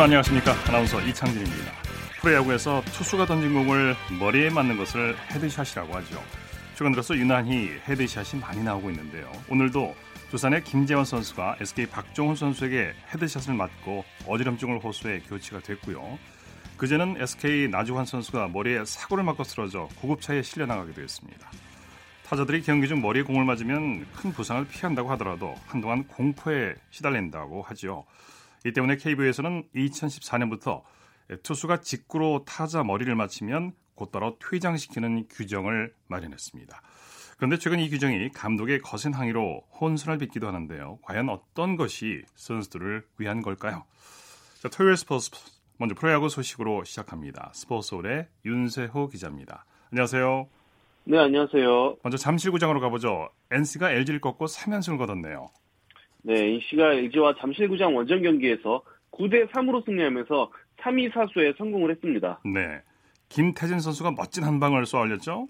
여러분 안녕하십니까? 아나운서 이창진입니다. 프로야구에서 투수가 던진 공을 머리에 맞는 것을 headshot이라고 하죠. 최근 들어서 유난히 headshot이 많이 나오고 있는데요. 오늘도 두산의 김재원 선수가 SK 박종훈 선수에게 headshot을 맞고 어지럼증을 호소해 교체가 됐고요. 그제는 SK 나주환 선수가 머리에 사구를 맞고 쓰러져 구급차에 실려 나가기도 했습니다. 타자들이 경기 중 머리에 공을 맞으면 큰 부상을 피한다고 하더라도 한동안 공포에 시달린다고 하죠. 이 때문에 KBO에서는 2014년부터 투수가 직구로 타자 머리를 맞히면 곧바로 퇴장시키는 규정을 마련했습니다. 그런데 최근 이 규정이 감독의 거센 항의로 혼선을 빚기도 하는데요. 과연 어떤 것이 선수들을 위한 걸까요? 자, 토요일 스포츠 먼저 프로야구 소식으로 시작합니다. 스포츠홀의 윤세호 기자입니다. 안녕하세요. 네, 안녕하세요. 먼저 잠실구장으로 가보죠. NC가 LG를 꺾고 3연승을 거뒀네요. 네, NC가 LG와 잠실구장 원정 경기에서 9대 3으로 승리하면서 3위 사수에 성공을 했습니다. 네. 김태진 선수가 멋진 한 방을 쏘아 올렸죠?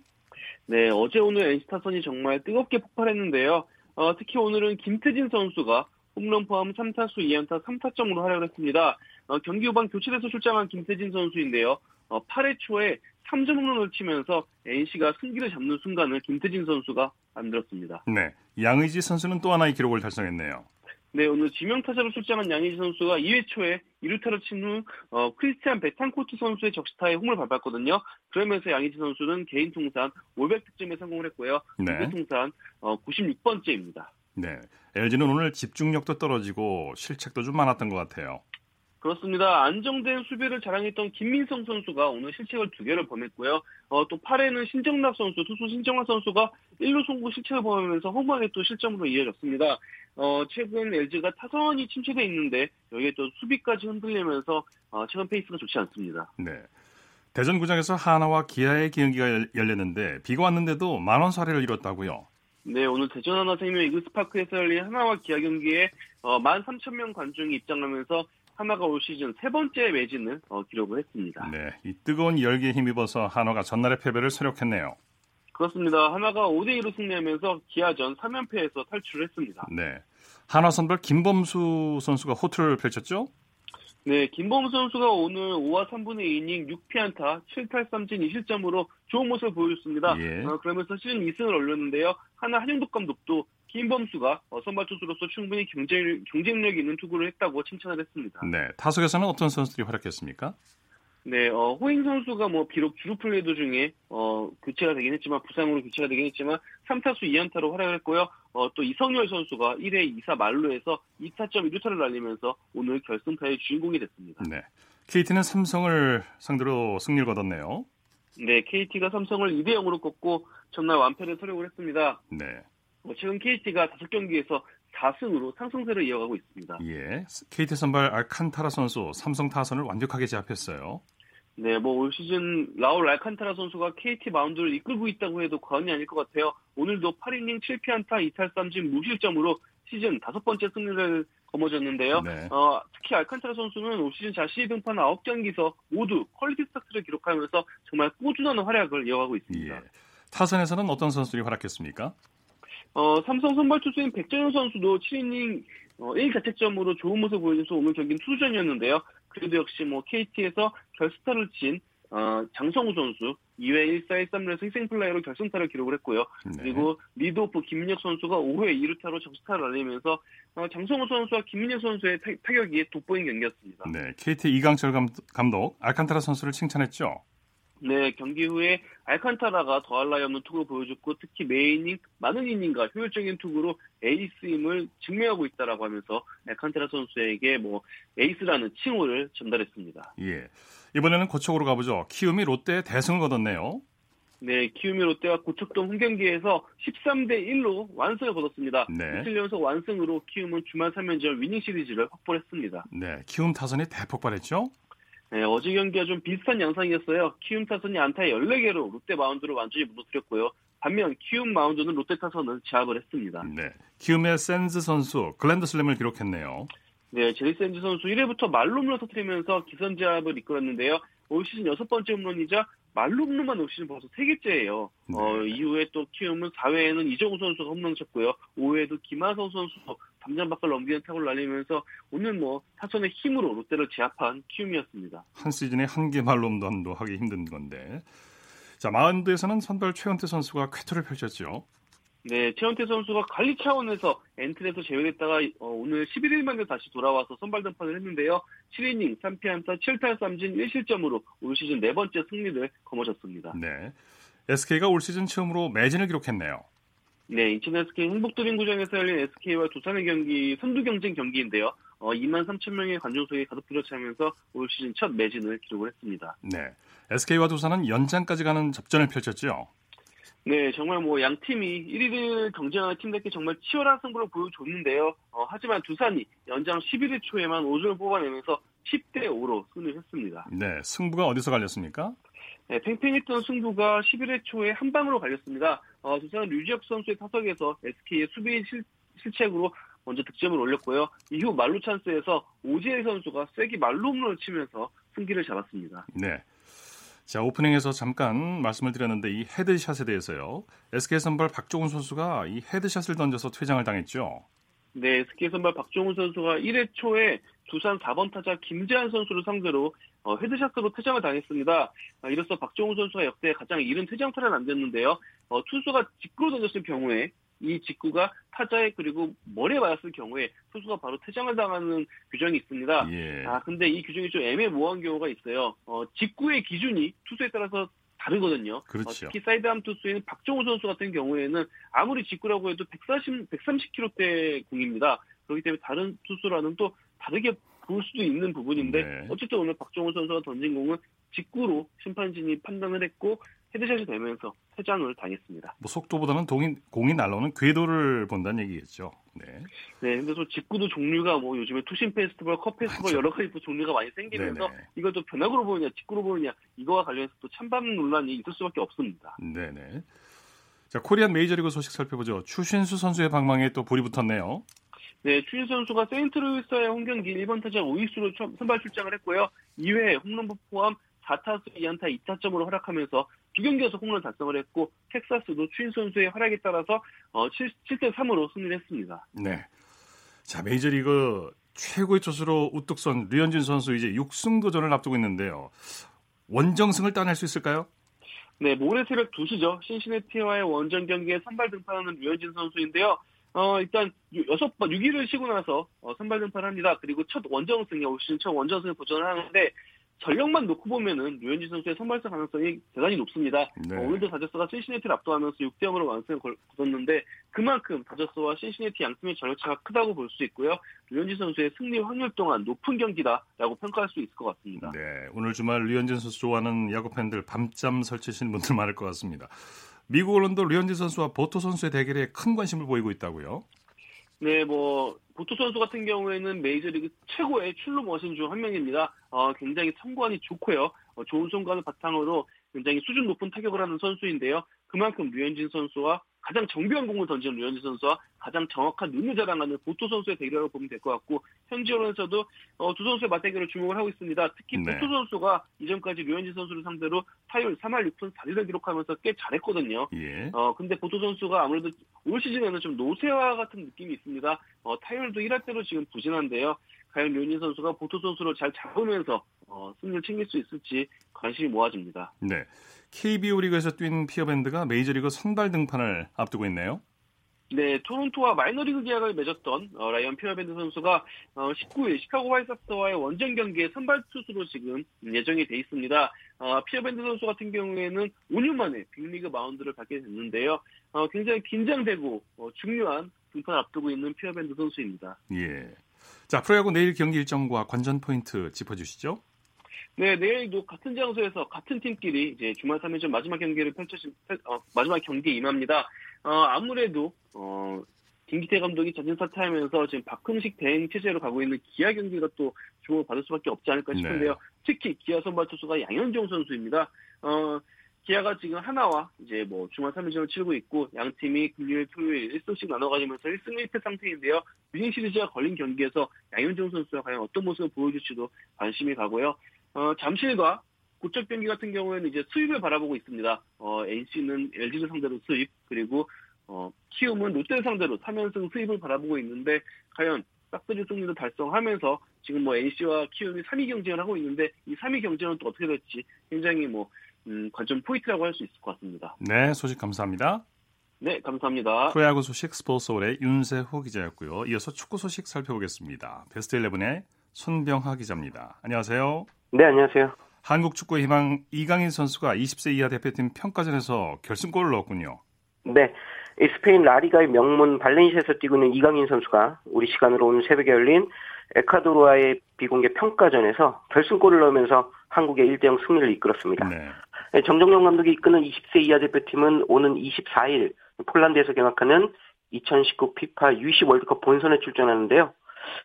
네, 어제 오늘 NC 타선이 정말 뜨겁게 폭발했는데요. 어, 특히 오늘은 김태진 선수가 홈런 포함 3타수 2안타 3타점으로 활약을 했습니다. 어, 경기 후반 교체돼서 출장한 김태진 선수인데요. 어, 8회 초에 3점 홈런을 치면서 NC가 승기를 잡는 순간을 김태진 선수가 만들었습니다. 네. 양의지 선수는 또 하나의 기록을 달성했네요. 네, 오늘 지명타자로 출장한 양의지 선수가 2회 초에 2루타를 친 후, 어, 크리스티안 베탄코트 선수의 적시타에 홈을 밟았거든요. 그러면서 양의지 선수는 개인 통산 500득점에 성공을 했고요. 네. 통산 어, 96번째입니다. 네. LG는 오늘 집중력도 떨어지고 실책도 좀 많았던 것 같아요. 그렇습니다. 안정된 수비를 자랑했던 김민성 선수가 오늘 실책을 두 개를 범했고요. 어, 또 8회는 신정락 선수, 투수 신정락 선수가 1루 송구 실책을 범하면서 허무하게 또 실점으로 이어졌습니다. 어, 최근 LG가 타선이 침체돼 있는데 여기에 또 수비까지 흔들리면서 어, 최근 페이스가 좋지 않습니다. 네. 대전구장에서 한화와 기아의 경기가 열렸는데 비가 왔는데도 만원 사례를 이뤘다고요. 네, 오늘 대전 한화생명 이글스파크에서 열린 한화와 기아 경기에 어, 13,000명 관중이 입장하면서 한화가 올 시즌 세 번째 매진을 어, 기록을 했습니다. 네, 이 뜨거운 열기에 힘입어서 한화가 전날의 패배를 수력했네요. 그렇습니다. 하나가 5대 2로 승리하면서 기아전 3연패에서 탈출을 했습니다. 네, 한화 선발 김범수 선수가 호투를 펼쳤죠? 네, 김범수 선수가 오늘 5와 3분의 2이닝 6피안타 7탈3진 2실점으로 좋은 모습을 보여줬습니다. 예. 어, 그러면서 시즌 2승을 올렸는데요. 하나 한영덕 감독도 김범수가 어, 선발 투수로서 충분히 경쟁, 경쟁력 있는 투구를 했다고 칭찬을 했습니다. 네, 타석에서는 어떤 선수들이 활약했습니까? 네, 어, 호잉 선수가 뭐 비록 주루 플레이 도 중에 어, 교체가 되긴 했지만 부상으로 교체가 되긴 했지만 3타수 2안타로 활약을 했고요. 어, 또 이성열 선수가 1회 2사 말루에서 2타점 1루타를 날리면서 오늘 결승타의 주인공이 됐습니다. 네, KT는 삼성을 상대로 승리를 거뒀네요. 네, KT가 삼성을 2대 0으로 꺾고 전날 완패를 서력을 했습니다. 네, 어, 최근 KT가 5경기에서 4승으로 상승세를 이어가고 있습니다. 예, KT 선발 알칸타라 선수 삼성 타선을 완벽하게 제압했어요. 네, 뭐 올 시즌 라울 알칸타라 선수가 KT 마운드를 이끌고 있다고 해도 과언이 아닐 것 같아요. 오늘도 8이닝 7피안타 2탈삼진 무실점으로 시즌 다섯 번째 승리를 거머쥐었는데요. 네. 어, 특히 알칸타라 선수는 올 시즌 자신이 등판 9경기에서 모두 quality start를 기록하면서 정말 꾸준한 활약을 이어가고 있습니다. 예, 타선에서는 어떤 선수들이 활약했습니까? 어, 삼성 선발 투수인 백정현 선수도 7이닝 어, 1자책점으로 좋은 모습을 보여줘서 오늘 경기는 투수전이었는데요. 그래도 역시 뭐 KT에서 결승타를 친 어, 장성우 선수 2회 1사 1, 3루에서 희생플라이로 결승타를 기록을 했고요. 네. 그리고 leadoff 김민혁 선수가 5회 2루타로 적시타를 날리면서 어, 장성우 선수와 김민혁 선수의 타, 타격이 돋보인 경기였습니다. 네, KT 이강철 감- 감독 알칸타라 선수를 칭찬했죠. 네, 경기 후에 알칸타라가 더할 나위 없는 투구를 보여줬고 특히 매 이닝 많은 이닝과 효율적인 투구로 에이스임을 증명하고 있다라고 하면서 알칸타라 선수에게 뭐 에이스라는 칭호를 전달했습니다. 예, 이번에는 고척으로 가보죠. 키움이 롯데에 대승을 거뒀네요. 네, 키움이 롯데가 고척돔 홈경기에서 13대 1로 완승을 거뒀습니다. 네. 이틀 연속 완승으로 키움은 주말 3연전 winning series를 확보했습니다. 네, 키움 타선이 대폭발했죠. 네, 어제 경기와 좀 비슷한 양상이었어요. 키움 타선이 안타에 14개로 롯데 마운드를 완전히 무너뜨렸고요. 반면 키움 마운드는 롯데 타선을 제압을 했습니다. 네, 키움의 샌즈 선수 그랜드 슬램을 기록했네요. 네, 제리 샌즈 선수 1회부터 만루포를 터뜨리면서 기선 제압을 이끌었는데요. 올 시즌 여섯 번째 홈런이자 만루 홈런만 올 시즌 벌써 세 개째예요. 네. 어, 이후에 또 키움은 4회에는 이정후 선수가 홈런 쳤고요. 5회에도 김하성 선수도 담장 밖을 넘기는 타구를 날리면서 오늘 뭐 타선의 힘으로 롯데를 제압한 키움이었습니다. 한 시즌에 한 개 말홈런도 하기 힘든 건데. 자, 마운드에서는 선발 최원태 선수가 쾌투를 펼쳤죠. 네, 최원태 선수가 관리 차원에서 엔트에서 제외됐다가 어, 오늘 11일 만에 다시 돌아와서 선발 등판을 했는데요. 7이닝 3피안타 7탈 3진 1실점으로 올 시즌 네 번째 승리를 거머쥐었습니다. 네. SK가 올 시즌 처음으로 매진을 기록했네요. 네, 인천 SK 행복드림구장에서 열린 SK와 두산의 경기 선두 경쟁 경기인데요. 어, 2만 3천 명의 관중석이 가득 들어차면서 올 시즌 첫 매진을 기록을 했습니다. 네. SK와 두산은 연장까지 가는 접전을 펼쳤죠. 네, 정말 뭐 양 팀이 1위를 경쟁하는 팀답게 정말 치열한 승부를 보여줬는데요. 어, 하지만 두산이 연장 11회 초에만 5점을 뽑아내면서 10대 5로 승리를 했습니다. 네. 승부가 어디서 갈렸습니까? 네, 팽팽했던 승부가 11회 초에 한 방으로 갈렸습니다. 어, 두산은 류지혁 선수의 타석에서 SK의 수비 실, 실책으로 먼저 득점을 올렸고요. 이후 말루 찬스에서 오지혜 선수가 세게 말루 홈런을 치면서 승기를 잡았습니다. 네. 자, 오프닝에서 잠깐 말씀을 드렸는데 이 헤드샷에 대해서요. SK 선발 박종훈 선수가 이 헤드샷을 던져서 퇴장을 당했죠. 네, SK 선발 박종훈 선수가 1회 초에 두산 4번 타자 김재환 선수를 상대로 어, 헤드샷으로 퇴장을 당했습니다. 아, 이로써 박종훈 선수가 역대 가장 이른 퇴장타를 남겼는데요. 어, 투수가 직구로 던졌을 경우에 이 직구가 타자에 그리고 머리에 맞았을 경우에 투수가 바로 퇴장을 당하는 규정이 있습니다. 예. 아 근데 이 규정이 좀 애매모호한 경우가 있어요. 어, 직구의 기준이 투수에 따라서 다르거든요. 그렇죠. 어, 특히 사이드암 투수인 박종훈 선수 같은 경우에는 아무리 직구라고 해도 140, 130km대 공입니다. 그렇기 때문에 다른 투수라는 또 다르게 볼 수도 있는 부분인데 네. 어쨌든 오늘 박종호 선수가 던진 공은 직구로 심판진이 판단을 했고 헤드샷이 되면서 퇴장을 당했습니다. 뭐 속도보다는 동이, 공이 날라오는 궤도를 본다는 얘기겠죠. 네. 네, 근데 또 직구도 종류가 뭐 요즘에 투심 페스티벌, 컵 페스티벌. 여러 가지 또 종류가 많이 생기면서 네네. 이걸 또 변화구로 보느냐, 직구로 보느냐 이거와 관련해서 또 찬반 논란이 있을 수밖에 없습니다. 네네. 자, 코리안 메이저리그 소식 살펴보죠. 추신수 선수의 방망이에 또 불이 붙었네요. 네, 추신수 선수가 세인트루이스와의 홈경기 1번 타자 우익수로 선발 출장을 했고요. 2회 홈런포 포함 4타수 2안타 2타점으로 활약하면서 두 경기 에서 홈런 달성을 했고 텍사스도 추신수 선수의 활약에 따라서 어, 7, 7대 3으로 승리를 했습니다. 네. 자, 메이저리그 최고의 투수로 우뚝 선 류현진 선수 이제 6승 도전을 앞두고 있는데요. 원정승을 따낼 수 있을까요? 네, 모레 새벽 2시죠. 신시내티와의 원정 경기에 선발 등판하는 류현진 선수인데요. 어, 일단, 6번, 6일을 쉬고 나서, 어, 선발 등판을 합니다. 그리고 첫 원정승에, 올 시즌 첫 원정승에 도전을 하는데, 전력만 놓고 보면은 류현진 선수의 선발승 가능성이 대단히 높습니다. 네. 어, 오늘도 다저스가 신시내티를 압도하면서 6대 0으로 완승을 걸- 거뒀는데, 그만큼 다저스와 신시내티 양팀의 전력차가 크다고 볼 수 있고요. 류현진 선수의 승리 확률 동안 높은 경기다라고 평가할 수 있을 것 같습니다. 네. 오늘 주말 류현진 선수 좋아하는 야구 팬들 밤잠 설치신 분들 많을 것 같습니다. 미국 언론도 류현진 선수와 보토 선수의 대결에 큰 관심을 보이고 있다고요. 네, 뭐 보토 선수 같은 경우에는 메이저리그 최고의 출루 머신 중 한 명입니다. 어, 굉장히 성관이 좋고요. 어, 좋은 손관을 바탕으로 굉장히 수준 높은 타격을 하는 선수인데요. 그만큼 류현진 선수와 가장 정교한 공을 던지는 류현진 선수와 가장 정확한 눈을 자랑하는 보토 선수의 대결이라고 보면 될 것 같고 현지 언론에서도 어, 두 선수의 맞대결을 주목을 하고 있습니다. 특히 네. 보토 선수가 이전까지 류현진 선수를 상대로 타율 3할 6푼 4리를 기록하면서 꽤 잘했거든요. 예. 어, 근데 보토 선수가 아무래도 올 시즌에는 좀 노세화 같은 느낌이 있습니다. 어, 타율도 1할 대로 지금 부진한데요. 과연 류현진 선수가 보토 선수를 잘 잡으면서 어, 승리를 챙길 수 있을지 관심이 모아집니다. 네. KBO 리그에서 뛴 피어밴드가 메이저리그 선발 등판을 앞두고 있네요. 네, 토론토와 마이너리그 계약을 맺었던 어, 라이언 피어밴드 선수가 어, 19일 시카고 화이트삭스와의 원정 경기에 선발 투수로 지금 예정이 돼 있습니다. 어, 피어밴드 선수 같은 경우에는 5년 만에 빅리그 마운드를 밟게 됐는데요. 어, 굉장히 긴장되고 어, 중요한 등판을 앞두고 있는 피어밴드 선수입니다. 예. 자, 프로야구 내일 경기 일정과 관전 포인트 짚어주시죠. 네, 내일도 같은 장소에서 같은 팀끼리 이제 주말 3연전 마지막 경기를 펼쳐진 어, 마지막 경기에 임합니다. 어, 아무래도 어, 김기태 감독이 자진 사퇴하면서 지금 박흥식 대행 체제로 가고 있는 기아 경기가 또 주목을 받을 수밖에 없지 않을까 싶은데요. 네. 특히 기아 선발 투수가 양현종 선수입니다. 어, 기아가 지금 하나와 이제 뭐 주말 3일전을 치르고 있고 양 팀이 금요일, 토요일 1승씩 나눠가지면서 1승 1패 상태인데요. 위닝 시리즈가 걸린 경기에서 양현종 선수가 과연 어떤 모습을 보여줄지도 관심이 가고요. 어, 잠실과 고척 경기 같은 경우에는 이제 스윕을 바라보고 있습니다. 어, NC는 LG를 상대로 스윕, 그리고 어, 키움은 롯데를 상대로 3연승 스윕을 바라보고 있는데 과연 싹쓸이 승리를 달성하면서 지금 뭐 NC와 키움이 3위 경쟁을 하고 있는데 이 3위 경쟁은 또 어떻게 될지 굉장히 뭐 음, 관전 포인트라고 할 수 있을 것 같습니다. 네, 소식 감사합니다. 네, 감사합니다. 프로야구 소식 스포츠서울의 윤세호 기자였고요. 이어서 축구 소식 살펴보겠습니다. 베스트 11의 손병하 기자입니다. 안녕하세요. 네, 안녕하세요. 한국 축구의 희망 이강인 선수가 20세 이하 대표팀 평가전에서 결승골을 넣었군요. 네. 스페인 라리가의 명문 발렌시아에서 뛰고 있는 이강인 선수가 우리 시간으로 오늘 새벽에 열린 에콰도르와의 비공개 평가전에서 결승골을 넣으면서 한국의 1대0 승리를 이끌었습니다. 네. 네 정정용 감독이 이끄는 20세 이하 대표팀은 오는 24일 폴란드에서 개막하는 2019 피파 U20 월드컵 본선에 출전하는데요.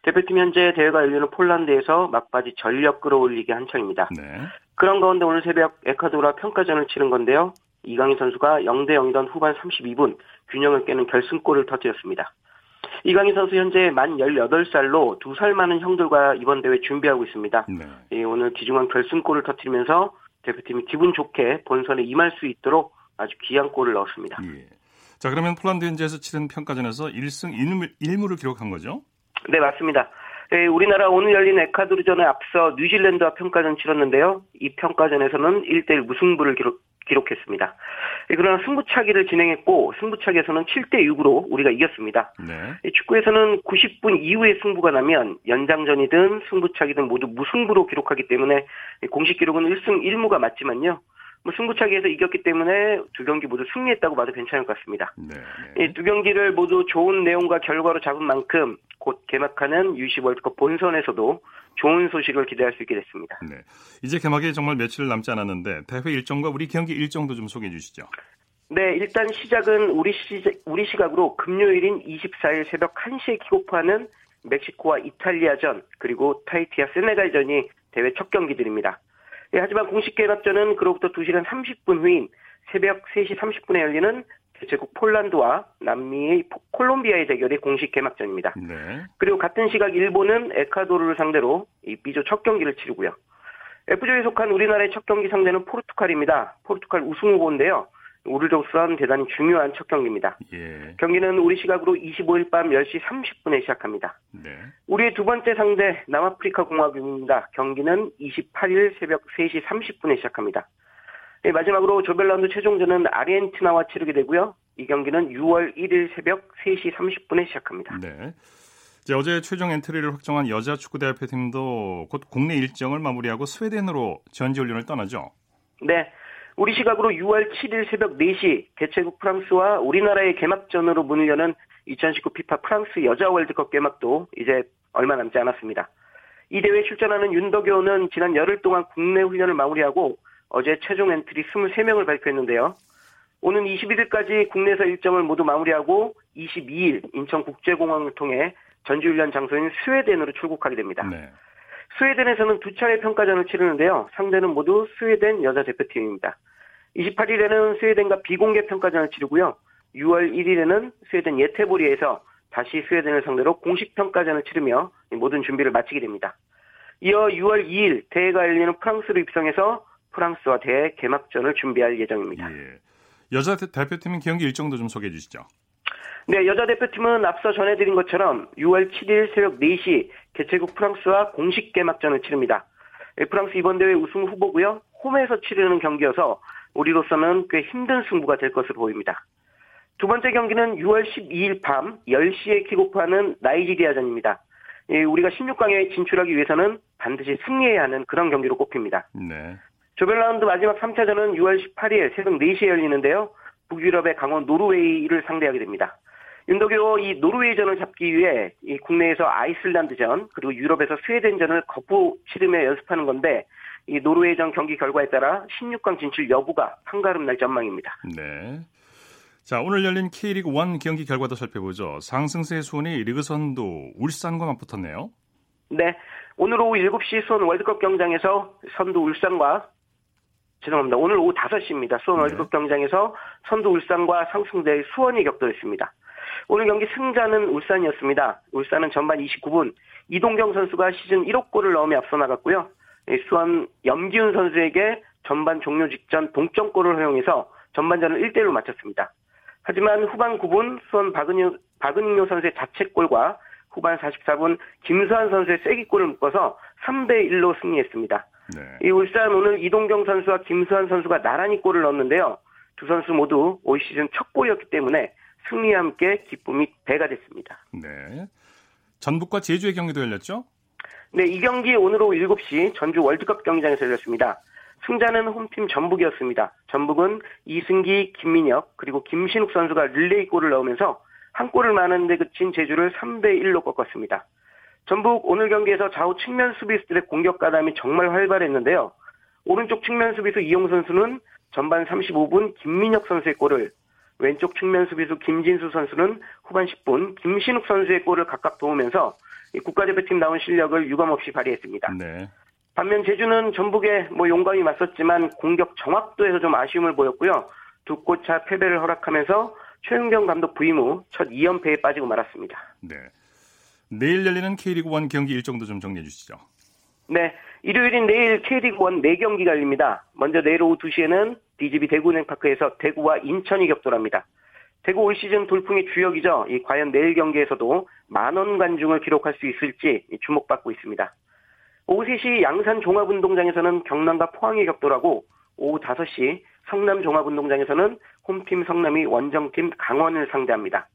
대표팀 현재 대회가 열리는 폴란드에서 막바지 전력 끌어올리기 한창입니다. 네. 그런 가운데 오늘 새벽 에콰도르와 평가전을 치른 건데요. 이강인 선수가 0대 0이던 후반 32분 균형을 깨는 결승골을 터뜨렸습니다. 이강인 선수 현재 만 18살로 2살 많은 형들과 이번 대회 준비하고 있습니다. 네. 예, 오늘 기중한 결승골을 터뜨리면서 대표팀이 기분 좋게 본선에 임할 수 있도록 아주 귀한 골을 넣었습니다. 예. 자 그러면 폴란드 현지에서 치른 평가전에서 1승 1무, 를 기록한 거죠? 네 맞습니다. 예, 우리나라 오늘 열린 에콰도르전에 앞서 뉴질랜드와 평가전 치렀는데요. 이 평가전에서는 1대1 무승부를 기록, 기록했습니다. 예, 그러나 승부차기를 진행했고 승부차기에서는 7대 6으로 우리가 이겼습니다. 네. 축구에서는 90분 이후에 승부가 나면 연장전이든 승부차기든 모두 무승부로 기록하기 때문에 공식 기록은 1승 1무가 맞지만요. 뭐 승부차기에서 이겼기 때문에 두 경기 모두 승리했다고 봐도 괜찮을 것 같습니다. 네, 네. 이두 경기를 모두 좋은 내용과 결과로 잡은 만큼 곧 개막하는 UC 월드컵 본선에서도 좋은 소식을 기대할 수 있게 됐습니다. 네. 이제 개막에 정말 며칠 남지 않았는데 대회 일정과 우리 경기 일정도 좀 소개해 주시죠. 네, 일단 시작은 우리 시 우리 시각으로 금요일인 24일 새벽 1시에 킥오프하는 멕시코와 이탈리아전 그리고 타이티아 세네갈전이 대회 첫 경기들입니다. 네, 하지만 공식 개막전은 그로부터 2시간 30분 후인 새벽 3시 30분에 열리는 개최국 폴란드와 남미의 콜롬비아의 대결이 공식 개막전입니다. 네. 그리고 같은 시각 일본은 에콰도르를 상대로 이 B조 첫 경기를 치르고요. F조에 속한 우리나라의 첫 경기 상대는 포르투갈입니다. 포르투갈 우승 후보인데요. 우리로서는 대단히 중요한 첫 경기입니다. 예. 경기는 우리 시각으로 25일 밤 10시 30분에 시작합니다. 네. 우리의 두 번째 상대 남아프리카 공화국입니다. 경기는 28일 새벽 3시 30분에 시작합니다. 네, 마지막으로 조별라운드 최종전은 아르헨티나와 치르게 되고요. 이 경기는 6월 1일 새벽 3시 30분에 시작합니다. 네. 이제 어제 최종 엔트리를 확정한 여자 축구 대표팀도 곧 국내 일정을 마무리하고 스웨덴으로 전지 훈련을 떠나죠. 네. 우리 시각으로 6월 7일 새벽 4시 개최국 프랑스와 우리나라의 개막전으로 문을 여는 2019 피파 프랑스 여자 월드컵 개막도 이제 얼마 남지 않았습니다. 이 대회에 출전하는 윤덕여호는 지난 열흘 동안 국내 훈련을 마무리하고 어제 최종 엔트리 23명을 발표했는데요. 오는 21일까지 국내에서 일정을 모두 마무리하고 22일 인천국제공항을 통해 전지훈련 장소인 스웨덴으로 출국하게 됩니다. 네. 스웨덴에서는 두 차례 평가전을 치르는데요. 상대는 모두 스웨덴 여자 대표팀입니다. 28일에는 스웨덴과 비공개 평가전을 치르고요. 6월 1일에는 스웨덴 예테보리에서 다시 스웨덴을 상대로 공식 평가전을 치르며 모든 준비를 마치게 됩니다. 이어 6월 2일 대회가 열리는 프랑스로 입성해서 프랑스와 대회 개막전을 준비할 예정입니다. 예. 여자 대표팀은 경기 일정도 좀 소개해 주시죠. 네, 여자 대표팀은 앞서 전해드린 것처럼 6월 7일 새벽 4시 개최국 프랑스와 공식 개막전을 치릅니다. 네, 프랑스 이번 대회 우승 후보고요. 홈에서 치르는 경기여서 우리로서는 꽤 힘든 승부가 될 것으로 보입니다. 두 번째 경기는 6월 12일 밤 10시에 킥오프하는 나이지리아전입니다. 예, 우리가 16강에 진출하기 위해서는 반드시 승리해야 하는 그런 경기로 꼽힙니다. 네. 조별 라운드 마지막 3차전은 6월 18일 새벽 4시에 열리는데요. 북유럽의 강원 노르웨이를 상대하게 됩니다. 윤덕효 이 노르웨이전을 잡기 위해 이 국내에서 아이슬란드전 그리고 유럽에서 스웨덴전을 거푸 치르며 연습하는 건데 이 노르웨이전 경기 결과에 따라 16강 진출 여부가 한가름 날 전망입니다. 네. 자, 오늘 열린 K리그 1 경기 결과도 살펴보죠. 상승세 수원이 리그 선두 울산과 맞붙었네요. 네. 오늘 오후 7시 수원 월드컵 경장에서 선두 울산과 죄송합니다. 오늘 오후 5시입니다. 수원 네. 월드컵 경장에서 선두 울산과 상승대 수원이 격돌했습니다. 오늘 경기 승자는 울산이었습니다. 울산은 전반 29분 이동경 선수가 시즌 1억 골을 넣으며 앞서 나갔고요. 수원 염기훈 선수에게 전반 종료 직전 동점골을 허용해서 전반전을 1대1로 마쳤습니다. 하지만 후반 9분 수원 박은효, 박은효 선수의 자책골과 후반 44분 김수환 선수의 쐐기골을 묶어서 3대1로 승리했습니다. 네. 이 울산 오늘 이동경 선수와 김수환 선수가 나란히 골을 넣었는데요. 두 선수 모두 올 시즌 첫 골이었기 때문에 승리와 함께 기쁨이 배가 됐습니다. 네. 전북과 제주의 경기도 열렸죠? 네, 이 경기 오늘 오후 7시 전주 월드컵 경기장에서 열렸습니다. 승자는 홈팀 전북이었습니다. 전북은 이승기, 김민혁, 그리고 김신욱 선수가 릴레이 골을 넣으면서 한 골을 많은데 그친 제주를 3대 1로 꺾었습니다. 전북 오늘 경기에서 좌우 측면 수비수들의 공격 가담이 정말 활발했는데요. 오른쪽 측면 수비수 이용 선수는 전반 35분 김민혁 선수의 골을 왼쪽 측면 수비수 김진수 선수는 후반 10분 김신욱 선수의 골을 각각 도우면서 국가대표팀 나온 실력을 유감없이 발휘했습니다. 네. 반면 제주는 전북에 뭐 용감히 맞섰지만 공격 정확도에서 좀 아쉬움을 보였고요. 두 골차 패배를 허락하면서 최은경 감독 부임 후 첫 2연패에 빠지고 말았습니다. 네. 내일 열리는 K리그 1 경기 일정도 좀 정리해 주시죠. 네. 일요일인 내일 K리그 1 4경기가 열립니다. 먼저 내일 오후 2시에는 DGB 대구은행파크에서 대구와 인천이 격돌합니다. 대구 올 시즌 돌풍의 주역이죠. 이 과연 내일 경기에서도 만원 관중을 기록할 수 있을지 주목받고 있습니다. 오후 3시 양산 종합운동장에서는 경남과 포항이 격돌하고 오후 5시 성남 종합운동장에서는 홈팀 성남이 원정팀 강원을 상대합니다.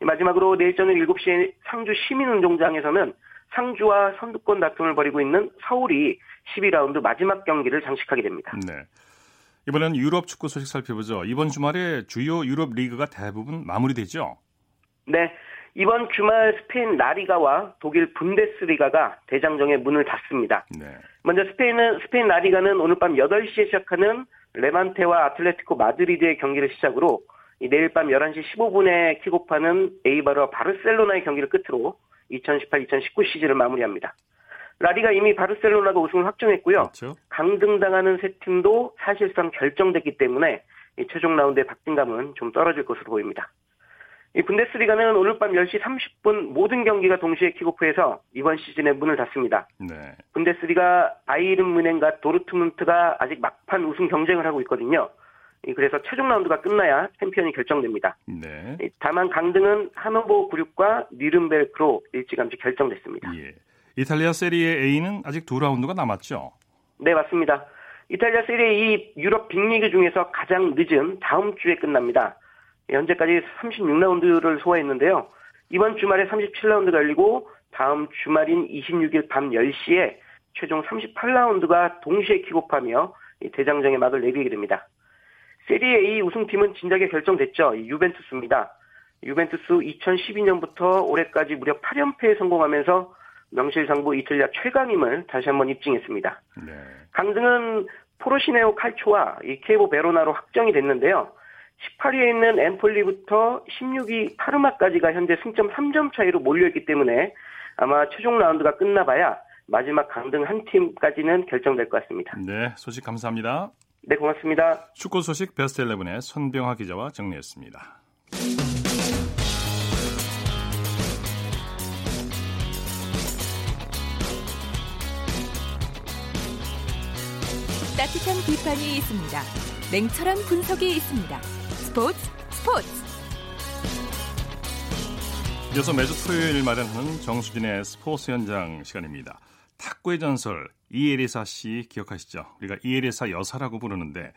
마지막으로 내일 저녁 7시에 상주 시민운동장에서는 상주와 선두권 다툼을 벌이고 있는 서울이 12라운드 마지막 경기를 장식하게 됩니다. 네. 이번엔 유럽 축구 소식 살펴보죠. 이번 주말에 주요 유럽 리그가 대부분 마무리되죠? 네. 이번 주말 스페인 라리가와 독일 분데스리가가 대장정의 문을 닫습니다. 네. 먼저 스페인은 스페인 라리가는 오늘 밤 8시에 시작하는 레반테와 아틀레티코 마드리드의 경기를 시작으로 내일 밤 11시 15분에 킥오프하는 에이바르와 바르셀로나의 경기를 끝으로 2018-2019 시즌을 마무리합니다. 라리가 이미 바르셀로나가 우승을 확정했고요. 그렇죠. 강등당하는 세 팀도 사실상 결정됐기 때문에 최종 라운드의 박진감은 좀 떨어질 것으로 보입니다. 이 분데스리가는 오늘 밤 10시 30분 모든 경기가 동시에 킥오프해서 이번 시즌의 문을 닫습니다. 네. 분데스리가 바이른 문행과 도르트문트가 아직 막판 우승 경쟁을 하고 있거든요. 그래서 최종 라운드가 끝나야 챔피언이 결정됩니다. 네. 다만 강등은 하노버 96과 니른베르크로 일찌감치 결정됐습니다. 예. 이탈리아 세리에 A는 아직 두 라운드가 남았죠? 네, 맞습니다. 이탈리아 세리에 이 유럽 빅리그 중에서 가장 늦은 다음 주에 끝납니다. 현재까지 36라운드를 소화했는데요. 이번 주말에 37라운드가 열리고 다음 주말인 26일 밤 10시에 최종 38라운드가 동시에 킥오프하며 대장정의 막을 내리게 됩니다. 세리에 A 우승팀은 진작에 결정됐죠. 유벤투스입니다. 유벤투스 2012년부터 올해까지 무려 8연패에 성공하면서 명실상부 이탈리아 최강임을 다시 한번 입증했습니다. 네. 강등은 포르시네오 칼초와 이 케이보 베로나로 확정이 됐는데요. 18위에 있는 엠폴리부터 16위 파르마까지가 현재 승점 3점 차이로 몰려있기 때문에 아마 최종 라운드가 끝나봐야 마지막 강등 한 팀까지는 결정될 것 같습니다. 네, 소식 감사합니다. 네, 고맙습니다. 축구 소식 베스트 11의 손병화 기자와 정리했습니다. 따뜻한 비판이 있습니다. 냉철한 분석이 있습니다. 스포츠 스포츠. 이어서 매주 토요일 마련하는 정수진의 스포츠 현장 시간입니다. 탁구의 전설 이에리사 씨 기억하시죠? 우리가 이에리사 여사라고 부르는데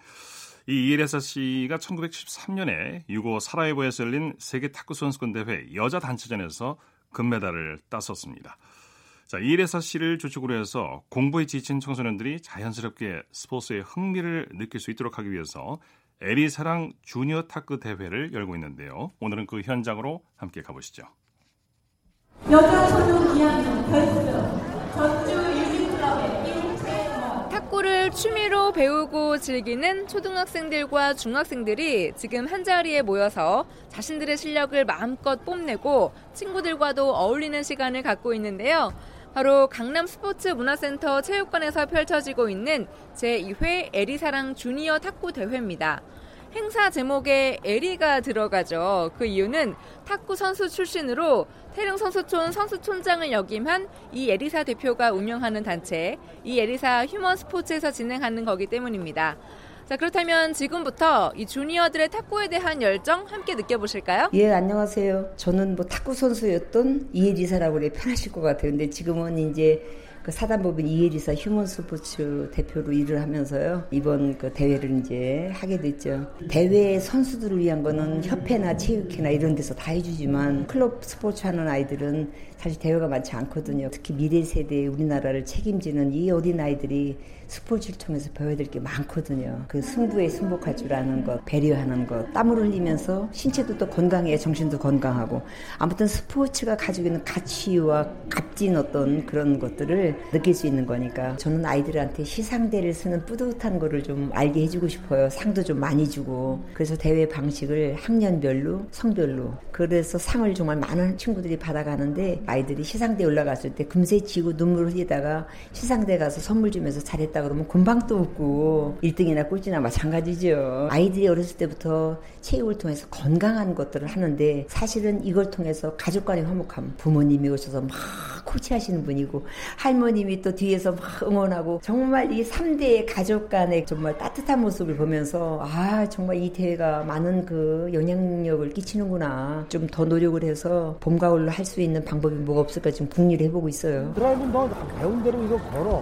이 이에리사 씨가 1973년에 유고 사라예보에서 열린 세계 탁구 선수권 대회 여자 단체전에서 금메달을 땄었습니다. 자, 이에리사 씨를 주축으로 해서 공부에 지친 청소년들이 자연스럽게 스포츠에 흥미를 느낄 수 있도록 하기 위해서 에리사랑 주니어 탁구 대회를 열고 있는데요. 오늘은 그 현장으로 함께 가보시죠. 여자 초등 2학년 결승 전주 유니클럽의 임채원 탁구를 취미로 배우고 즐기는 초등학생들과 중학생들이 지금 한자리에 모여서 자신들의 실력을 마음껏 뽐내고 친구들과도 어울리는 시간을 갖고 있는데요. 바로 강남 스포츠 문화센터 체육관에서 펼쳐지고 있는 제2회 에리사랑 주니어 탁구 대회입니다. 행사 제목에 에리가 들어가죠. 그 이유는 탁구 선수 출신으로 태릉 선수촌 선수촌장을 역임한 이에리사 대표가 운영하는 단체, 이에리사 휴먼 스포츠에서 진행하는 거기 때문입니다. 자, 그렇다면 지금부터 이 주니어들의 탁구에 대한 열정 함께 느껴보실까요? 예, 안녕하세요. 저는 뭐 탁구 선수였던 이혜리사라고 그래 편하실 것 같아요. 근데 지금은 이제 그 사단법인 이혜리사 휴먼 스포츠 대표로 일을 하면서요. 이번 그 대회를 이제 하게 됐죠. 대회 선수들을 위한 거는 협회나 체육회나 이런 데서 다 해주지만 클럽 스포츠 하는 아이들은 사실 대회가 많지 않거든요. 특히 미래 세대 우리나라를 책임지는 이 어린 아이들이 스포츠를 통해서 배워야 될 게 많거든요. 그 승부에 승복할 줄 아는 것, 배려하는 것, 땀을 흘리면서 신체도 또 건강해, 정신도 건강하고 아무튼 스포츠가 가지고 있는 가치와 값진 어떤 그런 것들을 느낄 수 있는 거니까 저는 아이들한테 시상대를 쓰는 뿌듯한 거를 좀 알게 해주고 싶어요. 상도 좀 많이 주고 그래서 대회 방식을 학년별로, 성별로 그래서 상을 정말 많은 친구들이 받아가는데 아이들이 시상대 올라갔을 때 금세 지고 눈물 흘리다가 시상대 가서 선물 주면서 잘했다 그러면 금방 또 웃고 1등이나 꼴찌나 마찬가지죠. 아이들이 어렸을 때부터 체육을 통해서 건강한 것들을 하는데 사실은 이걸 통해서 가족 간의 화목함 부모님이 오셔서 막 코치하시는 분이고 할머님이 또 뒤에서 막 응원하고 정말 이 3대의 가족 간의 정말 따뜻한 모습을 보면서 아 정말 이 대회가 많은 그 영향력을 끼치는구나 좀 더 노력을 해서 봄 가을로 할 수 있는 방법이 뭐가 없을까 지금 궁리를 해보고 있어요. 드라이브는 너 배운 대로 이거 걸어.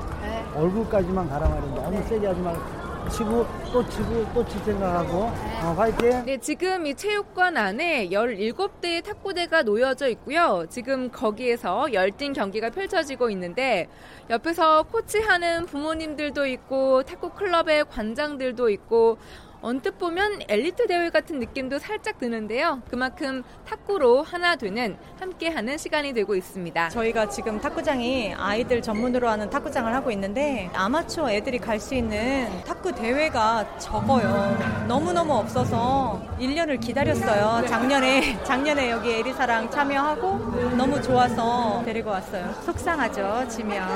얼굴까지만 가라 말이야. 너무 세게 하지 말고 치고 또 치고 또 칠 생각하고 어, 화이팅. 네, 지금 이 체육관 안에 17대의 탁구대가 놓여져 있고요. 지금 거기에서 열띤 경기가 펼쳐지고 있는데 옆에서 코치하는 부모님들도 있고 탁구 클럽의 관장들도 있고 언뜻 보면 엘리트 대회 같은 느낌도 살짝 드는데요. 그만큼 탁구로 하나 되는 함께하는 시간이 되고 있습니다. 저희가 지금 탁구장이 아이들 전문으로 하는 탁구장을 하고 있는데 아마추어 애들이 갈 수 있는 탁구 대회가 적어요. 너무너무 없어서 1년을 기다렸어요. 작년에 작년에 여기 에리사랑 참여하고 너무 좋아서 데리고 왔어요. 속상하죠, 지면.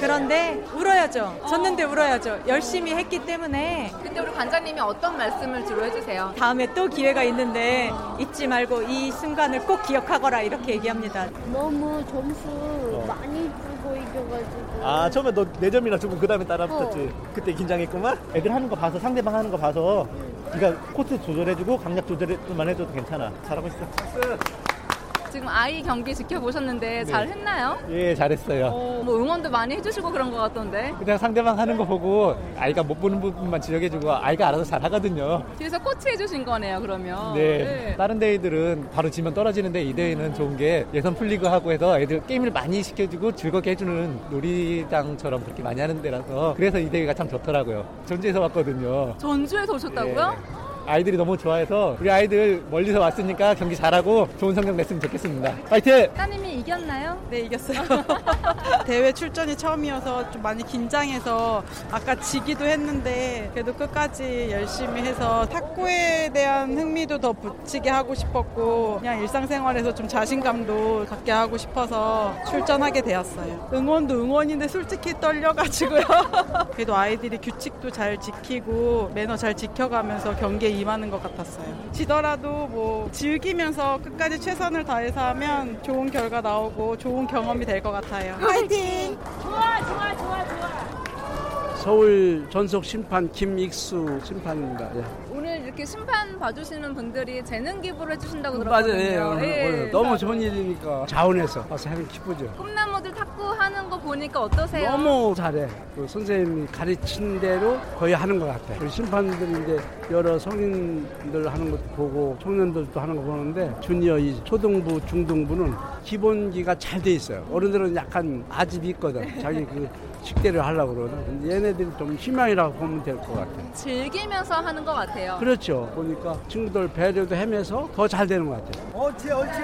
그런데 울어야죠. 졌는데 울어야죠. 열심히 했기 때문에 근데 우리 관장님이 어떤 말씀을 주로 해주세요? 다음에 또 기회가 있는데 잊지 말고 이 순간을 꼭 기억하거라 이렇게 얘기합니다. 너무 점수 많이 주고 이겨가지고 아 처음에 너 4점이나 주고 그 다음에 따라 붙었지. 그때 긴장했구만. 애들 하는 거 봐서 상대방 하는 거 봐서 네가 코트 조절해주고 강약 조절만 해줘도 괜찮아. 잘하고 있어. 박수. 지금 아이 경기 지켜보셨는데 잘 했나요? 예 잘했어요. 어, 뭐 응원도 많이 해주시고 그런 것 같던데 그냥 상대방 하는 거 보고 아이가 못 보는 부분만 지적해주고 아이가 알아서 잘 하거든요. 뒤에서 코치 해 주신 거네요 그러면 네. 다른 대회들은 바로 지면 떨어지는데 이 대회는 좋은 게 예선 풀리고 하고 해서 애들 게임을 많이 시켜주고 즐겁게 해주는 놀이장처럼 그렇게 많이 하는 데라서 그래서 이 대회가 참 좋더라고요. 전주에서 왔거든요. 전주에서 오셨다고요? 예. 아이들이 너무 좋아해서 우리 아이들 멀리서 왔으니까 경기 잘하고 좋은 성적 냈으면 좋겠습니다. 파이팅! 따님이 이겼나요? 네, 이겼어요. 대회 출전이 처음이어서 좀 많이 긴장해서 아까 지기도 했는데 그래도 끝까지 열심히 해서 탁구에 대한 흥미도 더 붙이게 하고 싶었고 그냥 일상생활에서 좀 자신감도 갖게 하고 싶어서 출전하게 되었어요. 응원도 응원인데 솔직히 떨려가지고요. 그래도 아이들이 규칙도 잘 지키고 매너 잘 지켜가면서 경기에 임하는 것 같았어요. 지더라도 뭐 즐기면서 끝까지 최선을 다해서 하면 좋은 결과 나오고 좋은 경험이 될 것 같아요. 화이팅! 좋아 서울 전속 심판 김익수 심판입니다. 예. 오늘 이렇게 심판 봐주시는 분들이 재능 기부를 해주신다고 맞아요. 들었거든요. 예, 오늘, 예. 오늘 너무 좋은 일이니까 자원해서 와서 하면 기쁘죠. 꿈나무들 탁구 하는 거 보니까 어떠세요? 너무 잘해. 그 선생님이 가르친 대로 거의 하는 것 같아. 우리 심판들이 이제 여러 성인들 하는 것도 보고 청년들도 하는 거 보는데 주니어 이 초등부, 중등부는 기본기가 잘 돼 있어요. 어른들은 약간 아집이 있거든. 자기 그 식대를 하려고 그러는. 얘네들이 좀 희망이라고 보면 될 것 같아. 즐기면서 하는 것 같아요. 그렇죠. 보니까 친구들 배려도 하면서 더 잘 되는 것 같아요. 옳지 옳지.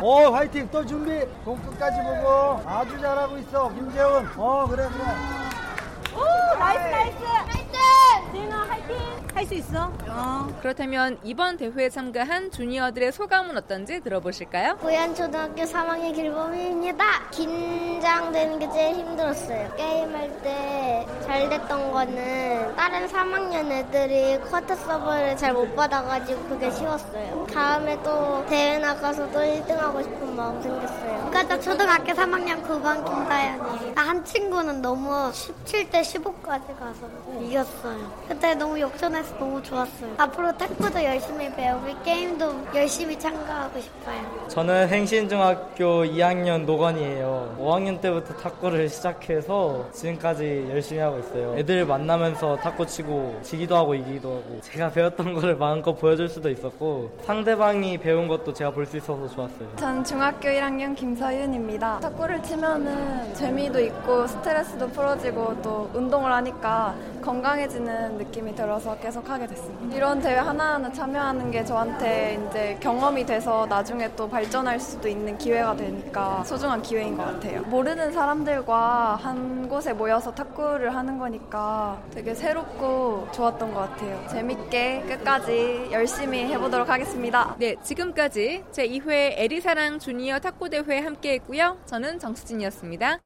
어 화이팅 또 준비. 공 끝까지 보고 아주 잘하고 있어 김재훈. 어 그래 그래. 오 나이스 나이스 지은아 화이팅! 할 수 있어? 어. 그렇다면 이번 대회에 참가한 주니어들의 소감은 어떤지 들어보실까요? 고양초등학교 3학년 길범입니다. 긴장되는 게 제일 힘들었어요. 게임할 때 잘 됐던 거는 다른 3학년 애들이 커트 서브를 잘 못 받아가지고 그게 쉬웠어요. 다음에 또 대회 나가서 또 1등하고 싶은 마음 생겼어요. 그러니까 초등학교 3학년 9반 김다연이 한 친구는 너무 17대 15까지 가서 이겼어요. 그때 너무 역전해서 너무 좋았어요. 앞으로 탁구도 열심히 배우고 게임도 열심히 참가하고 싶어요. 저는 행신중학교 2학년 노건이에요. 5학년 때부터 탁구를 시작해서 지금까지 열심히 하고 있어요. 애들 만나면서 탁구 치고 지기도 하고 이기기도 하고 제가 배웠던 거를 마음껏 보여줄 수도 있었고 상대방이 배운 것도 제가 볼 수 있어서 좋았어요. 전 중학교 1학년 김서윤입니다. 탁구를 치면은 재미도 있고 스트레스도 풀어지고 또 운동을 하니까 건강 해지는 느낌이 들어서 계속 하게 됐습니다. 이런 대회 하나하나 참여하는 게 저한테 이제 경험이 돼서 나중에 또 발전할 수도 있는 기회가 되니까 소중한 기회인 것 같아요. 모르는 사람들과 한 곳에 모여서 탁구를 하는 거니까 되게 새롭고 좋았던 것 같아요. 재밌게 끝까지 열심히 해보도록 하겠습니다. 네, 지금까지 제2회 에리사랑 주니어 탁구대회 함께 했고요. 저는 정수진이었습니다.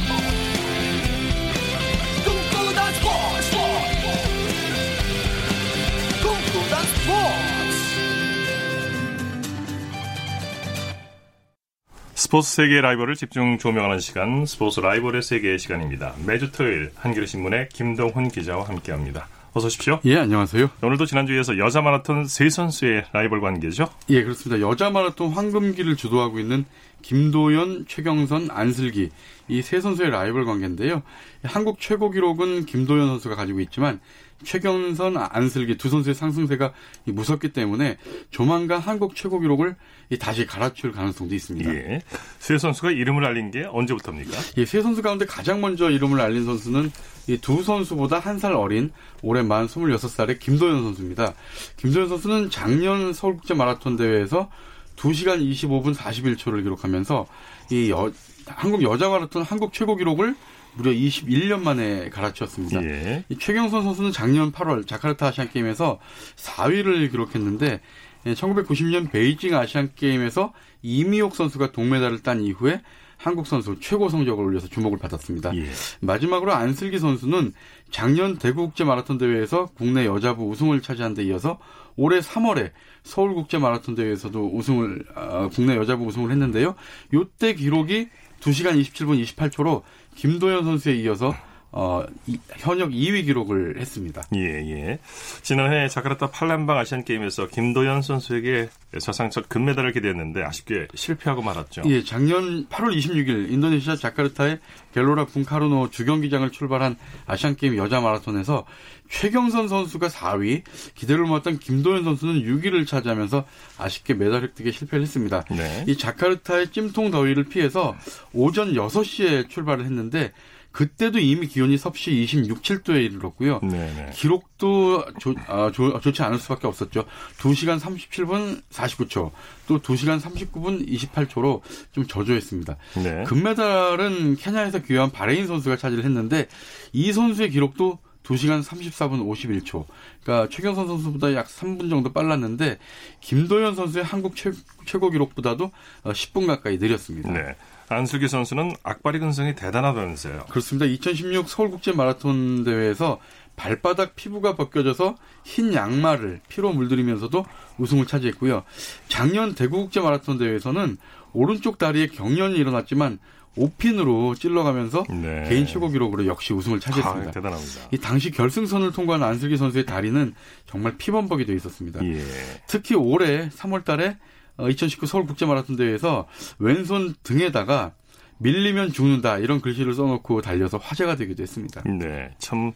스포츠 세계의 라이벌을 집중 조명하는 시간 스포츠 라이벌의 세계의 시간입니다. 매주 토요일 한겨레신문의 김동훈 기자와 함께합니다. 어서 오십시오. 예, 안녕하세요. 오늘도 지난주에 이어서 여자 마라톤 세 선수의 라이벌 관계죠? 예, 그렇습니다. 여자 마라톤 황금기를 주도하고 있는 김도연, 최경선, 안슬기 이 세 선수의 라이벌 관계인데요. 한국 최고 기록은 김도연 선수가 가지고 있지만 최경선, 안슬기 두 선수의 상승세가 무섭기 때문에 조만간 한국 최고 기록을 다시 갈아치울 가능성도 있습니다. 예. 세 선수가 이름을 알린 게 언제부터입니까? 예, 세 선수 가운데 가장 먼저 이름을 알린 선수는 이두 선수보다 한 살 어린 올해 만 26살의 김도연 선수입니다. 김도연 선수는 작년 서울국제 마라톤 대회에서 2시간 25분 41초를 기록하면서 이 여, 한국 여자 마라톤 한국 최고 기록을 무려 21년 만에 갈아치웠습니다. 예. 이 최경선 선수는 작년 8월 자카르타 아시안 게임에서 4위를 기록했는데 1990년 베이징 아시안 게임에서 이미옥 선수가 동메달을 딴 이후에 한국 선수 최고 성적을 올려서 주목을 받았습니다. 예. 마지막으로 안슬기 선수는 작년 대구국제 마라톤 대회에서 국내 여자부 우승을 차지한 데 이어서 올해 3월에 서울국제 마라톤 대회에서도 우승을 어, 국내 여자부 우승을 했는데요. 요때 기록이 2시간 27분 28초로 김도현 선수에 이어서 어, 이, 현역 2위 기록을 했습니다. 예, 예. 지난해 자카르타 팔렘방 아시안 게임에서 김도현 선수에게 사상 첫 금메달을 기대했는데 아쉽게 실패하고 말았죠. 예, 작년 8월 26일 인도네시아 자카르타의 갤로라 붕카르노 주경기장을 출발한 아시안 게임 여자 마라톤에서 최경선 선수가 4위, 기대를 모았던 김도현 선수는 6위를 차지하면서 아쉽게 메달 획득에 실패를 했습니다. 네. 이 자카르타의 찜통 더위를 피해서 오전 6시에 출발을 했는데 그때도 이미 기온이 섭씨 26, 7도에 이르렀고요. 네네. 기록도 조, 아, 조, 좋지 않을 수밖에 없었죠. 2시간 37분 49초, 또 2시간 39분 28초로 좀 저조했습니다. 네. 금메달은 케냐에서 귀화한 바레인 선수가 차지를 했는데 이 선수의 기록도 2시간 34분 51초. 그러니까 최경선 선수보다 약 3분 정도 빨랐는데 김도현 선수의 한국 최, 최고 기록보다도 10분 가까이 느렸습니다. 네. 안슬기 선수는 악바리 근성이 대단하다면서요. 그렇습니다. 2016 서울국제 마라톤 대회에서 발바닥 피부가 벗겨져서 흰 양말을 피로 물들이면서도 우승을 차지했고요. 작년 대구국제 마라톤 대회에서는 오른쪽 다리에 경련이 일어났지만 5핀으로 찔러가면서 네. 개인 최고 기록으로 역시 우승을 차지했습니다. 아, 대단합니다. 이 당시 결승선을 통과한 안슬기 선수의 다리는 정말 피범벅이 되어 있었습니다. 예. 특히 올해 3월 달에 2019 서울 국제 마라톤 대회에서 왼손 등에다가 밀리면 죽는다 이런 글씨를 써놓고 달려서 화제가 되기도 했습니다. 네, 참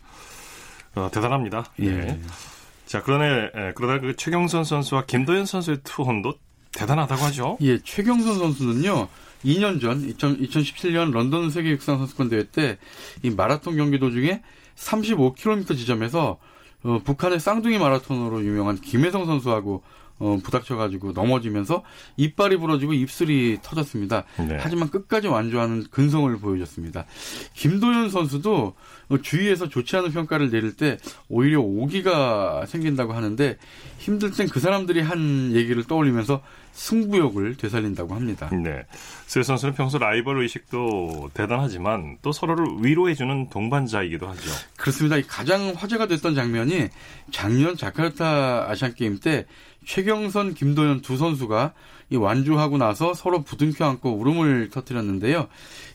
어, 대단합니다. 예. 네. 자, 그러네 예, 그러다 그 최경선 선수와 김도현 선수의 투혼도 대단하다고 하죠. 예, 최경선 선수는요. 2년 전 2000, 2017년 런던 세계 육상 선수권 대회 때 이 마라톤 경기 도중에 35km 지점에서 어, 북한의 쌍둥이 마라톤으로 유명한 김혜성 선수하고 어, 부닥쳐가지고 넘어지면서 이빨이 부러지고 입술이 터졌습니다. 네. 하지만 끝까지 완주하는 근성을 보여줬습니다. 김도현 선수도 어, 주위에서 좋지 않은 평가를 내릴 때 오히려 오기가 생긴다고 하는데 힘들 땐 그 사람들이 한 얘기를 떠올리면서 승부욕을 되살린다고 합니다. 네. 세 선수는 평소 라이벌 의식도 대단하지만 또 서로를 위로해주는 동반자이기도 하죠. 그렇습니다. 이 가장 화제가 됐던 장면이 작년 자카르타 아시안 게임 때 최경선, 김도현 두 선수가 이 완주하고 나서 서로 부둥켜 안고 울음을 터뜨렸는데요.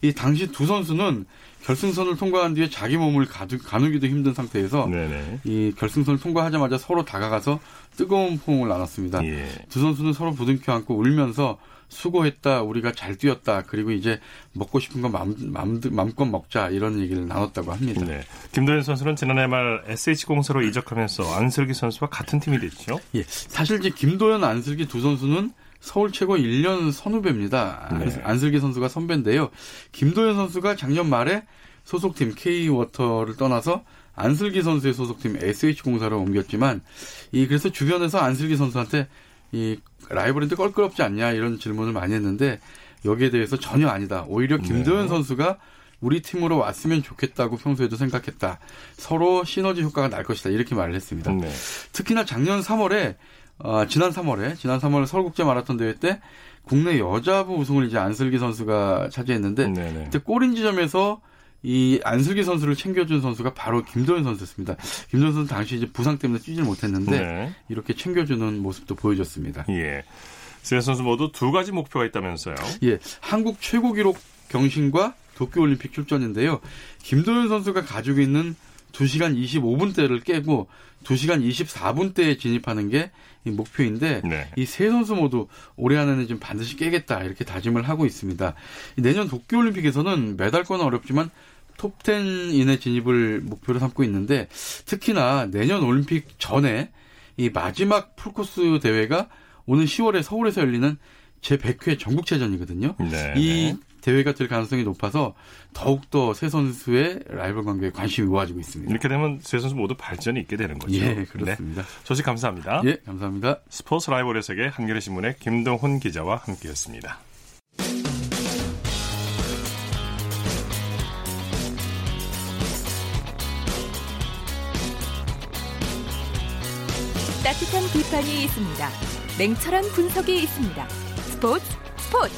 이 당시 두 선수는 결승선을 통과한 뒤에 자기 몸을 가두, 가누기도 힘든 상태에서 네네. 이 결승선을 통과하자마자 서로 다가가서 뜨거운 포옹을 나눴습니다. 예. 두 선수는 서로 부둥켜 안고 울면서 수고했다, 우리가 잘 뛰었다, 그리고 이제 먹고 싶은 거 맘, 맘, 맘껏 먹자 이런 얘기를 나눴다고 합니다. 네. 김도현 선수는 지난해 말 SH공사로 이적하면서 안슬기 선수와 같은 팀이 됐죠. 예. 사실 이제 김도현, 안슬기 두 선수는 서울 최고 1년 선후배입니다. 네. 안슬기 선수가 선배인데요. 김도현 선수가 작년 말에 소속팀 K워터를 떠나서 안슬기 선수의 소속팀 SH공사로 옮겼지만 이 그래서 주변에서 안슬기 선수한테 이 라이벌인데 껄끄럽지 않냐 이런 질문을 많이 했는데 여기에 대해서 전혀 아니다. 오히려 김도현 네. 선수가 우리 팀으로 왔으면 좋겠다고 평소에도 생각했다. 서로 시너지 효과가 날 것이다. 이렇게 말을 했습니다. 네. 특히나 작년 3월에 어, 지난 3월에 지난 3월 서울국제 마라톤 대회 때 국내 여자부 우승을 이제 안슬기 선수가 차지했는데 네네. 그때 골인 지점에서 이 안슬기 선수를 챙겨준 선수가 바로 김도현 선수였습니다. 김도현 선수 당시 이제 부상 때문에 뛰질 못했는데 네. 이렇게 챙겨주는 모습도 보여줬습니다. 예. 세 선수 모두 두 가지 목표가 있다면서요. 예, 한국 최고 기록 경신과 도쿄올림픽 출전인데요. 김도현 선수가 가지고 있는 2시간 25분대를 깨고 2시간 24분대에 진입하는 게 이 목표인데 네. 이세 선수 모두 올해 안에는 지금 반드시 깨겠다 이렇게 다짐을 하고 있습니다. 이 내년 도쿄올림픽에서는 메달권은 어렵지만 톱10 이내 진입을 목표로 삼고 있는데 특히나 내년 올림픽 전에 이 마지막 풀코스 대회가 오는 10월에 서울에서 열리는 제100회 전국체전이거든요. 네. 이 대회가 될 가능성이 높아서 더욱더 세 선수의 라이벌 관계에 관심이 모아지고 있습니다. 이렇게 되면 세 선수 모두 발전이 있게 되는 거죠. 예, 그렇습니다. 네. 소식 감사합니다. 예, 감사합니다. 스포츠 라이벌의 세계 한겨레 신문의 김동훈 기자와 함께했습니다. 따뜻한 비판이 있습니다. 냉철한 분석이 있습니다. 스포츠 스포츠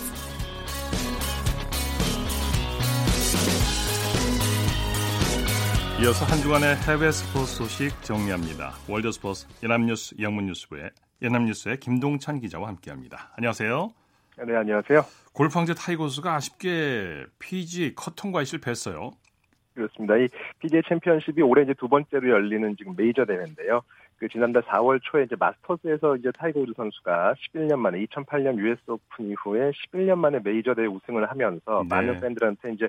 이어서 한 주간의 해외 스포츠 소식 정리합니다. 월드 스포츠 연합뉴스 영문뉴스부의 연합뉴스의 김동찬 기자와 함께합니다. 안녕하세요. 네, 안녕하세요. 골프 황제 타이거 우즈가 아쉽게 PGA 컷 통과에 실패했어요. 그렇습니다. 이 PGA 챔피언십이 올해 이제 두 번째로 열리는 지금 메이저 대회인데요. 그 지난달 4월 초에 이제 마스터즈에서 이제 타이거 우즈 선수가 11년 만에 2008년 US 오픈 이후에 11년 만에 메이저 대회 우승을 하면서 네. 많은 팬들한테 이제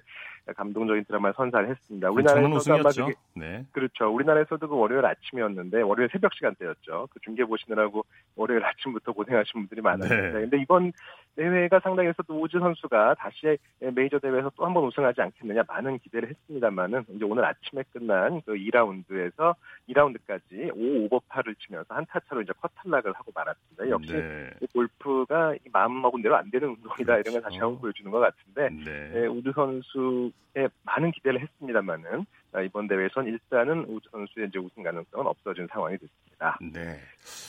감동적인 드라마를 선사를 했습니다. 저는 우리나라에서도 아마 우승이었죠. 그게 네. 그렇죠. 우리나라에서도 그 월요일 아침이었는데 월요일 새벽 시간대였죠. 그 중계 보시느라고 월요일 아침부터 고생하신 분들이 많았는데, 네. 근데 이번 대회가 상당히 해서 또 우즈 선수가 다시 메이저 대회에서 또 한 번 우승하지 않겠느냐 많은 기대를 했습니다만은 이제 오늘 아침에 끝난 그 2라운드에서 2라운드까지 5 오버파를 치면서 한 타 차로 이제 컷 탈락을 하고 말았습니다. 역시 네. 이 골프가 이 마음 먹은 대로 안 되는 운동이다 이런 걸 다시 한번 보여주는 것 같은데 네. 예, 우즈 선수의 많은 기대를 했습니다만은 아, 이번 대회에선 일단은 우즈 선수의 이제 우승 가능성은 없어진 상황이 됐습니다. 네.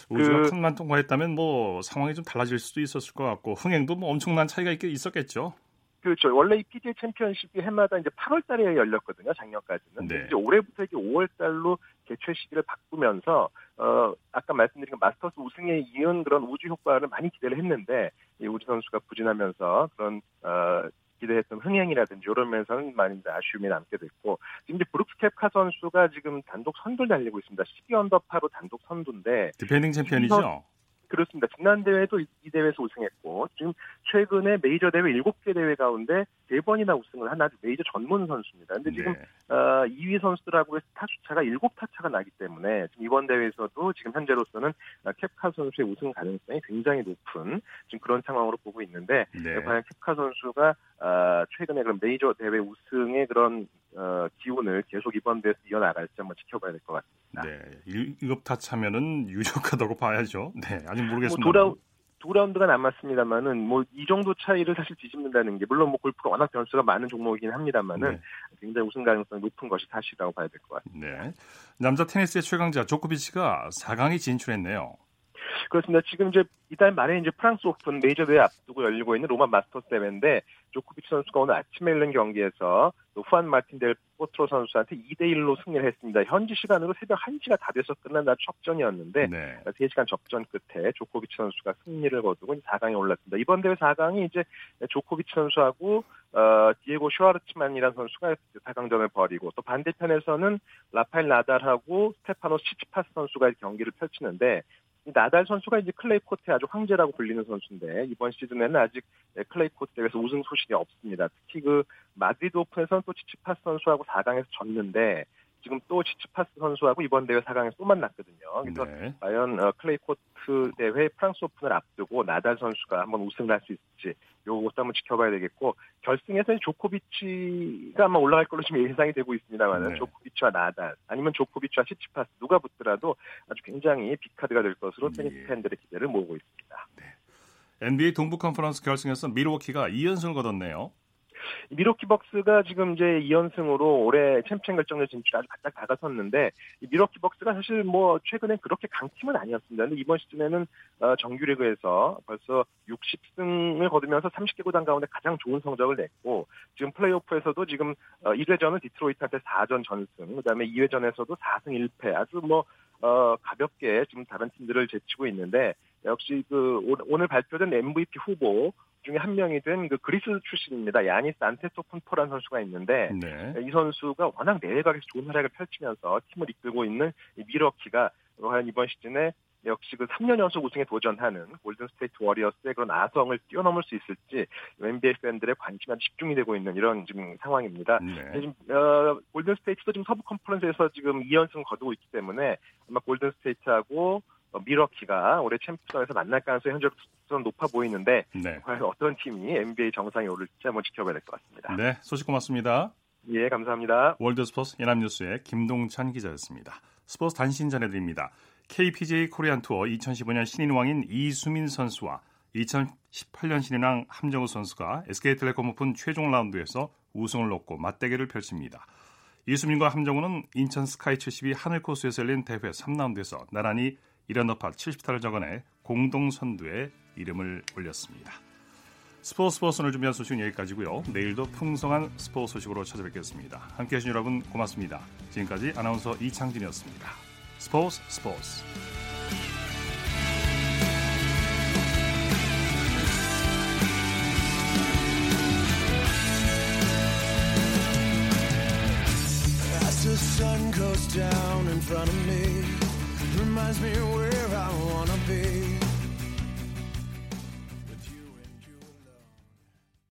우즈가 그- 컷만 통과했다면 뭐 상황이 좀 달라질 수도 있었을 것 같고 흥행도 뭐 엄청난 차이가 있, 있었겠죠. 그렇죠. 원래 이 PGA 챔피언십이 해마다 이제 8월 달에 열렸거든요. 작년까지는. 네. 이제 올해부터 이게 5월 달로 개최 시기를 바꾸면서 어 아까 말씀드린 그 마스터스 우승에 이은 그런 우즈 효과를 많이 기대를 했는데 이 우즈 선수가 부진하면서 그런 어 기대했던 흥행이라든지 이런 면에서는 많이 아쉬움이 남게 됐고 지금 이제 브룩스 켑카 선수가 지금 단독 선두를 달리고 있습니다. 12언더파로 단독 선두인데 디펜딩 챔피언이죠. 그렇습니다. 지난 대회도 이, 이 대회에서 우승했고 지금 최근에 메이저 대회 7개 대회 가운데 3번이나 우승을 한 아주 메이저 전문 선수입니다. 근데 지금 네. 어, 2위 선수들하고의 타수 차가 7타차가 나기 때문에 지금 이번 대회에서도 지금 현재로서는 어, 캡카 선수의 우승 가능성이 굉장히 높은 지금 그런 상황으로 보고 있는데 네. 과연 캡카 선수가 어, 최근에 그런 메이저 대회 우승의 그런 어, 기운을 계속 이번 대회에서 이어나갈지 한번 지켜봐야 될 것 같습니다. 네. 1급 타차면은 유력하다고 봐야죠. 네. 아직 뭐 모르겠습니다. 두, 라운, 두 라운드가 남았습니다만은 뭐 이 정도 차이를 사실 뒤집는다는 게 물론 뭐 골프가 워낙 변수가 많은 종목이긴 합니다만은 네. 굉장히 우승 가능성이 높은 것이 사실이라고 봐야 될 것 같습니다. 네. 남자 테니스의 최강자 조코비치가 4강에 진출했네요. 그렇습니다. 지금 이제 이달 말에 이제 프랑스 오픈 메이저 대회 앞두고 열리고 있는 로마 마스터스 대회인데 조코비치 선수가 오늘 아침에 열린 경기에서 또 후안 마틴 델 포트로 선수한테 2대 1로 승리를 했습니다. 현지 시간으로 새벽 1시가 다 돼서 끝난 아주 접전이었는데 네. 3시간 접전 끝에 조코비치 선수가 승리를 거두고 4강에 올랐습니다. 이번 대회 4강이 이제 조코비치 선수하고 어, 디에고 슈와르츠만이라는 선수가 4강전을 벌이고 또 반대편에서는 라파엘 나달하고 스테파노 치치파스 선수가 경기를 펼치는데 이 나달 선수가 이제 클레이 코트의 아주 황제라고 불리는 선수인데 이번 시즌에는 아직 클레이 코트 대회에서 우승 소식이 없습니다. 특히 그 마드리드 오픈에서는 또 치치파스 선수하고 4강에서 졌는데 지금 또 치치파스 선수하고 이번 대회 4강에서 또 만났거든요. 그래서 네. 과연 어, 클레이 코트 대회 프랑스 오픈을 앞두고 나달 선수가 한번 우승을 할 수 있을지 요것도 한번 지켜봐야 되겠고 결승에서는 조코비치가 아마 올라갈 걸로 지금 예상이 되고 있습니다만은 네. 조코비치와 나달 아니면 조코비치와 치치파스 누가 붙더라도 아주 굉장히 big card가 될 것으로 예. 테니스 팬들의 기대를 모으고 있습니다. NBA 동부 컨퍼런스 결승에서 밀워키가 2연승을 거뒀네요. 밀워키 벅스가 지금 이제 2연승으로 올해 챔피언 결정전 진출 아주 바짝 다가섰는데 이 밀워키 벅스가 사실 뭐 최근에 그렇게 강팀은 아니었습니다. 근데 이번 시즌에는 어, 정규 리그에서 벌써 60승을 거두면서 30개 구단 가운데 가장 좋은 성적을 냈고 지금 플레이오프에서도 지금 어, 1회전은 디트로이트한테 4전 전승, 그다음에 2회전에서도 4승 1패 아주 뭐 어, 가볍게 지금 다른 팀들을 제치고 있는데 역시 그 오- 오늘 발표된 MVP 후보 중에 한 명이 된 그 그리스 출신입니다. 야니스 안테토쿤포라는 선수가 있는데 네. 이 선수가 워낙 내외각에서 좋은 활약을 펼치면서 팀을 이끌고 있는 이 미러키가 과연 이번 시즌에 역시 그 3년 연속 우승에 도전하는 골든 스테이트 워리어스의 그런 아성을 뛰어넘을 수 있을지 NBA 팬들의 관심이 아주 집중이 되고 있는 이런 지금 상황입니다. 네. 지금 어, 골든 스테이트도 지금 서부 컨퍼런스에서 지금 2연승 거두고 있기 때문에 아마 골든 스테이트하고 어, 밀워키가 올해 챔피언에서 만날 가능성이 현재로서는 높아 보이는데 네. 과연 어떤 팀이 NBA 정상에 오를지 한번 지켜봐야 될 것 같습니다. 네. 소식 고맙습니다. 예, 감사합니다. 월드스포츠 연합뉴스의 김동찬 기자였습니다. 스포츠 단신 전해드립니다. KPGA 코리안 투어 2015년 신인왕인 이수민 선수와 2018년 신인왕 함정우 선수가 SK텔레콤 오픈 최종 라운드에서 우승을 놓고 맞대결을 펼칩니다. 이수민과 함정우는 인천 스카이 72 하늘 코스에서 열린 대회 3라운드에서 나란히 1언더파 70타를 적어내 공동 선두에 이름을 올렸습니다. 스포츠 스포츠 오늘 준비한 소식은 여기까지고요. 내일도 풍성한 스포츠 소식으로 찾아뵙겠습니다. 함께해 주신 여러분 고맙습니다. 지금까지 아나운서 이창진이었습니다. 스포츠 스포츠 sun goes down in front of me, reminds me where I wanna be.